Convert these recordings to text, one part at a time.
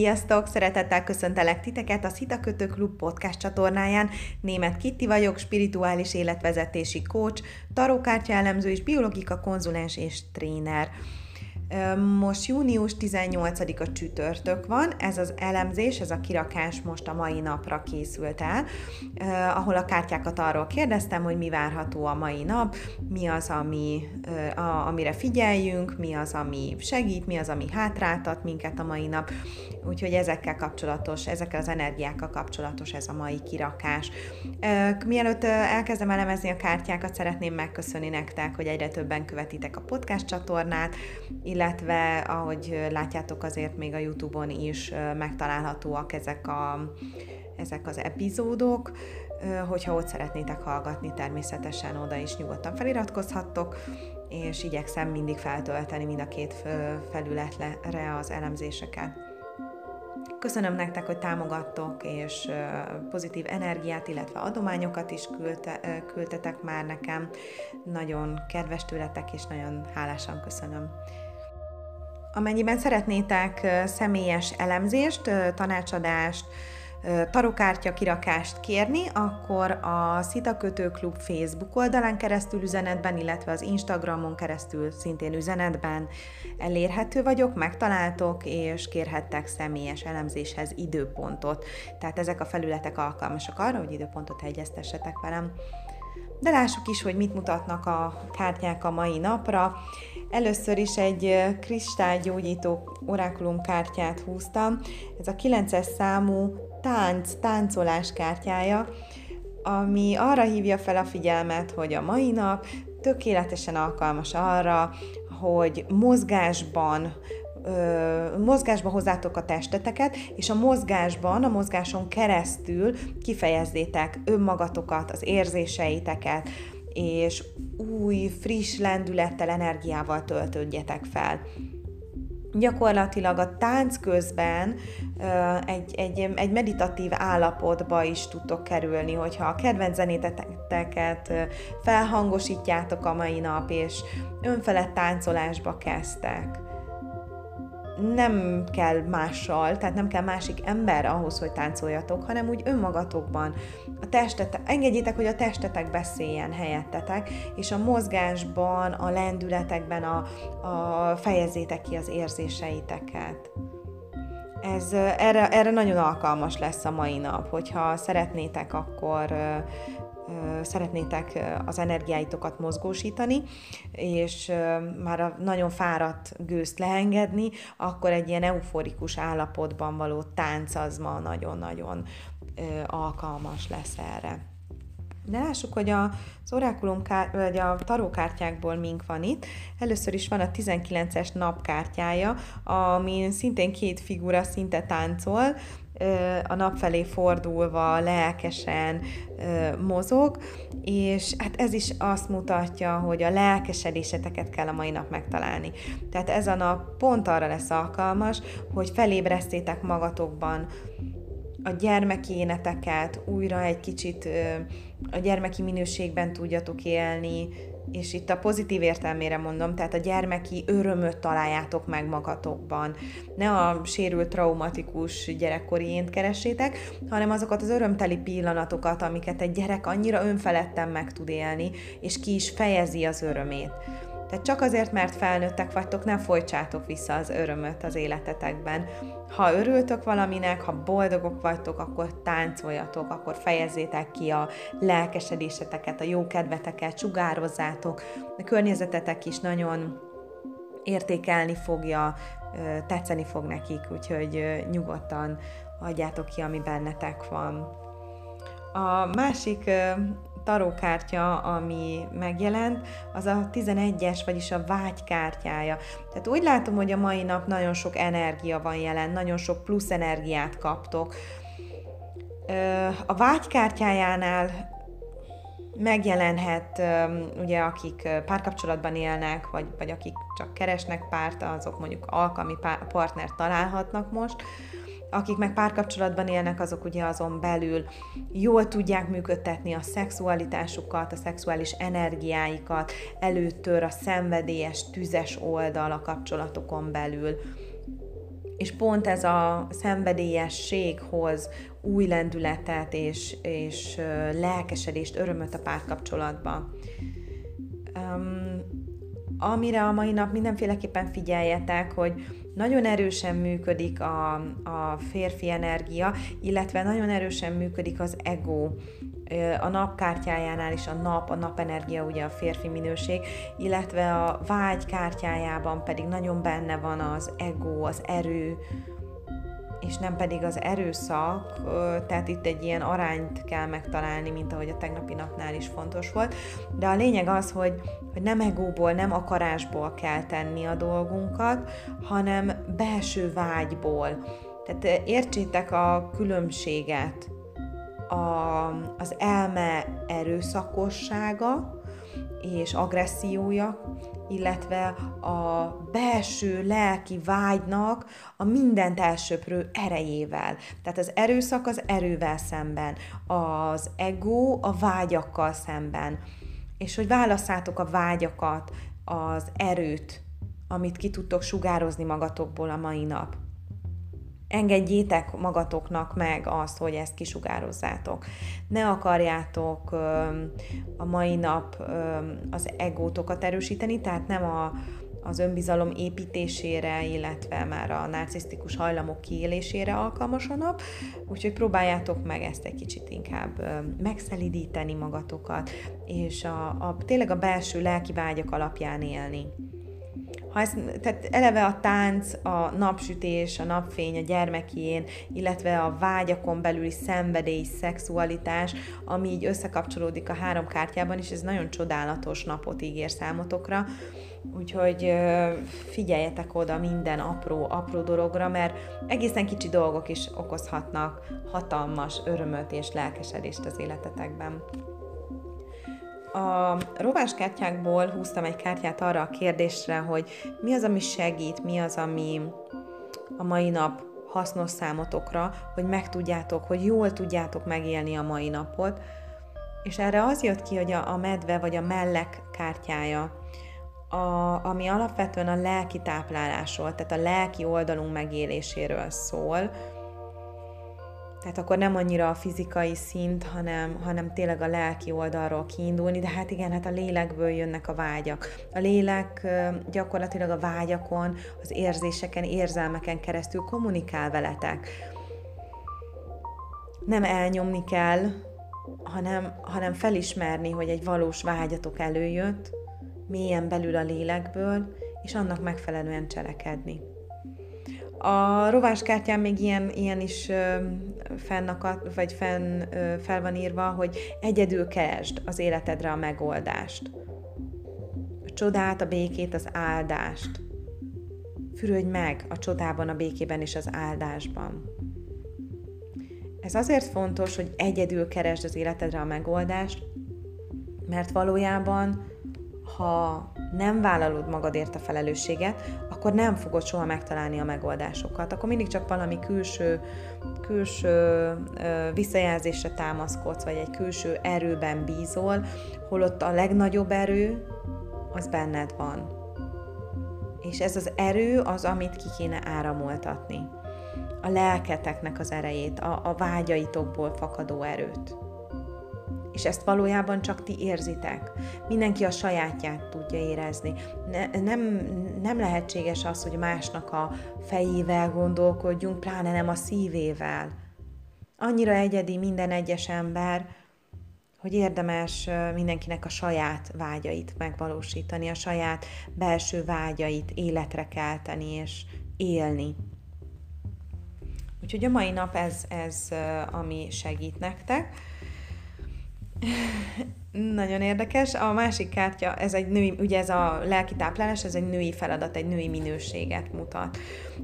Sziasztok! Szeretettel köszöntelek titeket a Szita Kötő Klub podcast csatornáján. Német Kitti vagyok, spirituális életvezetési coach, tarókártya elemző és biologika konzulens és tréner. Most június 18-a csütörtök van, ez az elemzés, ez a kirakás most a mai napra készült el, ahol a kártyákat arról kérdeztem, hogy mi várható a mai nap, mi az, ami, a, amire figyeljünk, mi az, ami segít, mi az, ami hátráltat minket a mai nap, úgyhogy ezekkel kapcsolatos, ezekkel az energiákkal kapcsolatos ez a mai kirakás. Mielőtt elkezdem elemezni a kártyákat, szeretném megköszönni nektek, hogy egyre többen követitek a podcast csatornát, illetve ahogy látjátok azért még a Youtube-on is megtalálhatóak ezek, a, ezek az epizódok, hogyha ott szeretnétek hallgatni, természetesen oda is nyugodtan feliratkozhattok, és igyekszem mindig feltölteni mind a két felületre az elemzéseket. Köszönöm nektek, hogy támogattok, és pozitív energiát, illetve adományokat is küldte, küldtetek már nekem. Nagyon kedves tőletek, és nagyon hálásan köszönöm. Amennyiben szeretnétek személyes elemzést, tanácsadást, tarokártya kirakást kérni, akkor a Szita Kötő Klub Facebook oldalán keresztül üzenetben, illetve az Instagramon keresztül szintén üzenetben elérhető vagyok, megtaláltok, és kérhettek személyes elemzéshez időpontot. Tehát ezek a felületek alkalmasak arra, hogy időpontot egyeztessetek velem. De lássuk is, hogy mit mutatnak a kártyák a mai napra. Először is egy kristálygyógyító orákulum kártyát húztam. Ez a 9-es számú tánc, táncolás kártyája, ami arra hívja fel a figyelmet, hogy a mai nap tökéletesen alkalmas arra, hogy mozgásban mozgásba hozzátok a testeteket, és a mozgásban, a mozgáson keresztül kifejezzétek önmagatokat, az érzéseiteket, és új, friss lendülettel, energiával töltődjetek fel. Gyakorlatilag a tánc közben egy, egy, egy meditatív állapotba is tudtok kerülni, hogyha a kedvenc zenéteteket felhangosítjátok a mai nap, és önfelett táncolásba kezdtek nem kell mással, tehát nem kell másik ember ahhoz, hogy táncoljatok, hanem úgy önmagatokban. A testet, engedjétek, hogy a testetek beszéljen helyettetek, és a mozgásban, a lendületekben a, a fejezzétek ki az érzéseiteket. Ez erre, erre nagyon alkalmas lesz a mai nap, hogyha szeretnétek, akkor szeretnétek az energiáitokat mozgósítani, és már a nagyon fáradt gőzt leengedni, akkor egy ilyen euforikus állapotban való tánc az ma nagyon-nagyon alkalmas lesz erre. De lássuk, hogy az orákulum vagy a tarókártyákból mink van itt. Először is van a 19-es napkártyája, ami szintén két figura szinte táncol, a nap felé fordulva, lelkesen mozog, és hát ez is azt mutatja, hogy a lelkesedéseteket kell a mai nap megtalálni. Tehát ez a nap pont arra lesz alkalmas, hogy felébresztétek magatokban a gyermeki éneteket, újra egy kicsit a gyermeki minőségben tudjatok élni, és itt a pozitív értelmére mondom, tehát a gyermeki örömöt találjátok meg magatokban. Ne a sérült, traumatikus gyerekkori ént keressétek, hanem azokat az örömteli pillanatokat, amiket egy gyerek annyira önfeledten meg tud élni, és ki is fejezi az örömét. Tehát csak azért, mert felnőttek vagytok, nem folytsátok vissza az örömöt az életetekben. Ha örültök valaminek, ha boldogok vagytok, akkor táncoljatok, akkor fejezzétek ki a lelkesedéseteket, a jó kedveteket, sugározzátok. A környezetetek is nagyon értékelni fogja, tetszeni fog nekik, úgyhogy nyugodtan adjátok ki, ami bennetek van. A másik tarókártya, ami megjelent, az a 11-es, vagyis a vágykártyája. Tehát úgy látom, hogy a mai nap nagyon sok energia van jelen, nagyon sok plusz energiát kaptok. A vágykártyájánál megjelenhet, ugye akik párkapcsolatban élnek, vagy, vagy akik csak keresnek párt, azok mondjuk alkalmi partnert találhatnak most, akik meg párkapcsolatban élnek, azok ugye azon belül jól tudják működtetni a szexualitásukat, a szexuális energiáikat, előttör a szenvedélyes, tüzes oldal a kapcsolatokon belül. és pont ez a szenvedélyesség hoz új lendületet és, és lelkesedést, örömöt a párkapcsolatba. Um, amire a mai nap mindenféleképpen figyeljetek, hogy nagyon erősen működik a, a férfi energia, illetve nagyon erősen működik az ego. A napkártyájánál is a nap, a napenergia ugye a férfi minőség, illetve a vágy kártyájában pedig nagyon benne van az ego, az erő, és nem pedig az erőszak, tehát itt egy ilyen arányt kell megtalálni, mint ahogy a tegnapi napnál is fontos volt. De a lényeg az, hogy, hogy nem egóból, nem akarásból kell tenni a dolgunkat, hanem belső vágyból. Tehát értsétek a különbséget a, az elme erőszakossága és agressziója, illetve a belső lelki vágynak a mindent elsöprő erejével. Tehát az erőszak az erővel szemben, az ego a vágyakkal szemben. És hogy válasszátok a vágyakat, az erőt, amit ki tudtok sugározni magatokból a mai nap engedjétek magatoknak meg azt, hogy ezt kisugározzátok. Ne akarjátok a mai nap az egótokat erősíteni, tehát nem a, az önbizalom építésére, illetve már a narcisztikus hajlamok kiélésére alkalmas a nap, úgyhogy próbáljátok meg ezt egy kicsit inkább megszelidíteni magatokat, és a, a, tényleg a belső lelki vágyak alapján élni ha ez, tehát eleve a tánc, a napsütés, a napfény, a gyermekién, illetve a vágyakon belüli szenvedély, szexualitás, ami így összekapcsolódik a három kártyában, és ez nagyon csodálatos napot ígér számotokra. Úgyhogy figyeljetek oda minden apró, apró dologra, mert egészen kicsi dolgok is okozhatnak hatalmas örömöt és lelkesedést az életetekben. A rováskártyákból húztam egy kártyát arra a kérdésre, hogy mi az, ami segít, mi az, ami a mai nap hasznos számotokra, hogy megtudjátok, hogy jól tudjátok megélni a mai napot. És erre az jött ki, hogy a, a medve vagy a mellek kártyája, a, ami alapvetően a lelki táplálásról, tehát a lelki oldalunk megéléséről szól, tehát akkor nem annyira a fizikai szint, hanem, hanem tényleg a lelki oldalról kiindulni, de hát igen, hát a lélekből jönnek a vágyak. A lélek gyakorlatilag a vágyakon, az érzéseken, érzelmeken keresztül kommunikál veletek. Nem elnyomni kell, hanem, hanem felismerni, hogy egy valós vágyatok előjött, mélyen belül a lélekből, és annak megfelelően cselekedni. A rováskártyán még ilyen, ilyen is fennakadt, vagy fenn, fel van írva, hogy egyedül keresd az életedre a megoldást. A csodát, a békét, az áldást. Fürödj meg a csodában, a békében és az áldásban. Ez azért fontos, hogy egyedül keresd az életedre a megoldást, mert valójában, ha nem vállalod magadért a felelősséget, akkor nem fogod soha megtalálni a megoldásokat. Akkor mindig csak valami külső, külső visszajelzésre támaszkodsz, vagy egy külső erőben bízol, holott a legnagyobb erő az benned van. És ez az erő az, amit ki kéne áramoltatni. A lelketeknek az erejét, a, a vágyaitokból fakadó erőt és ezt valójában csak ti érzitek. Mindenki a sajátját tudja érezni. Ne, nem, nem lehetséges az, hogy másnak a fejével gondolkodjunk, pláne nem a szívével. Annyira egyedi minden egyes ember, hogy érdemes mindenkinek a saját vágyait megvalósítani, a saját belső vágyait életre kelteni és élni. Úgyhogy a mai nap ez, ez ami segít nektek. Nagyon érdekes. A másik kártya, ez egy női, ugye ez a lelki táplálás, ez egy női feladat, egy női minőséget mutat.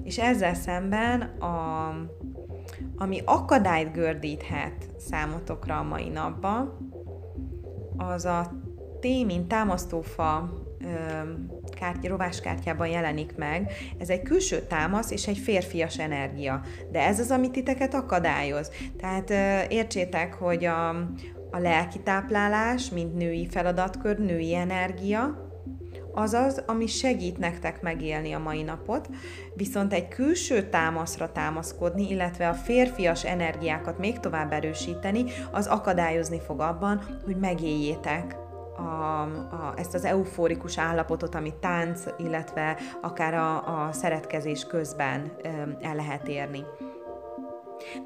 És ezzel szemben, a, ami akadályt gördíthet számotokra a mai napban, az a T, mint támasztófa kártya, rováskártyában jelenik meg. Ez egy külső támasz és egy férfias energia. De ez az, amit titeket akadályoz. Tehát értsétek, hogy a, a lelki táplálás, mint női feladatkör, női energia, azaz, ami segít nektek megélni a mai napot, viszont egy külső támaszra támaszkodni, illetve a férfias energiákat még tovább erősíteni, az akadályozni fog abban, hogy megéljétek a, a, ezt az eufórikus állapotot, amit tánc, illetve akár a, a szeretkezés közben el lehet érni.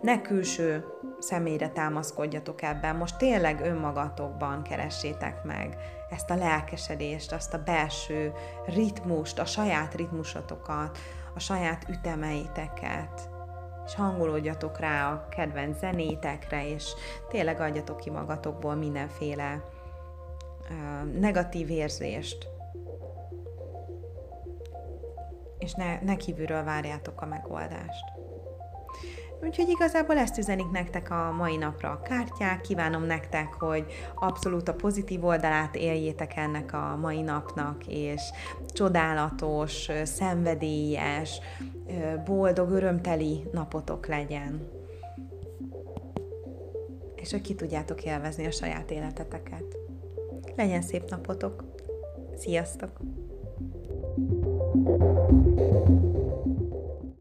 Ne külső személyre támaszkodjatok ebben, most tényleg önmagatokban keressétek meg ezt a lelkesedést, azt a belső ritmust, a saját ritmusotokat, a saját ütemeiteket, és hangolódjatok rá a kedvenc zenétekre, és tényleg adjatok ki magatokból mindenféle uh, negatív érzést, és ne, ne kívülről várjátok a megoldást. Úgyhogy igazából ezt üzenik nektek a mai napra a kártyák. Kívánom nektek, hogy abszolút a pozitív oldalát éljétek ennek a mai napnak, és csodálatos, szenvedélyes, boldog, örömteli napotok legyen. És hogy ki tudjátok élvezni a saját életeteket. Legyen szép napotok! Sziasztok! thank you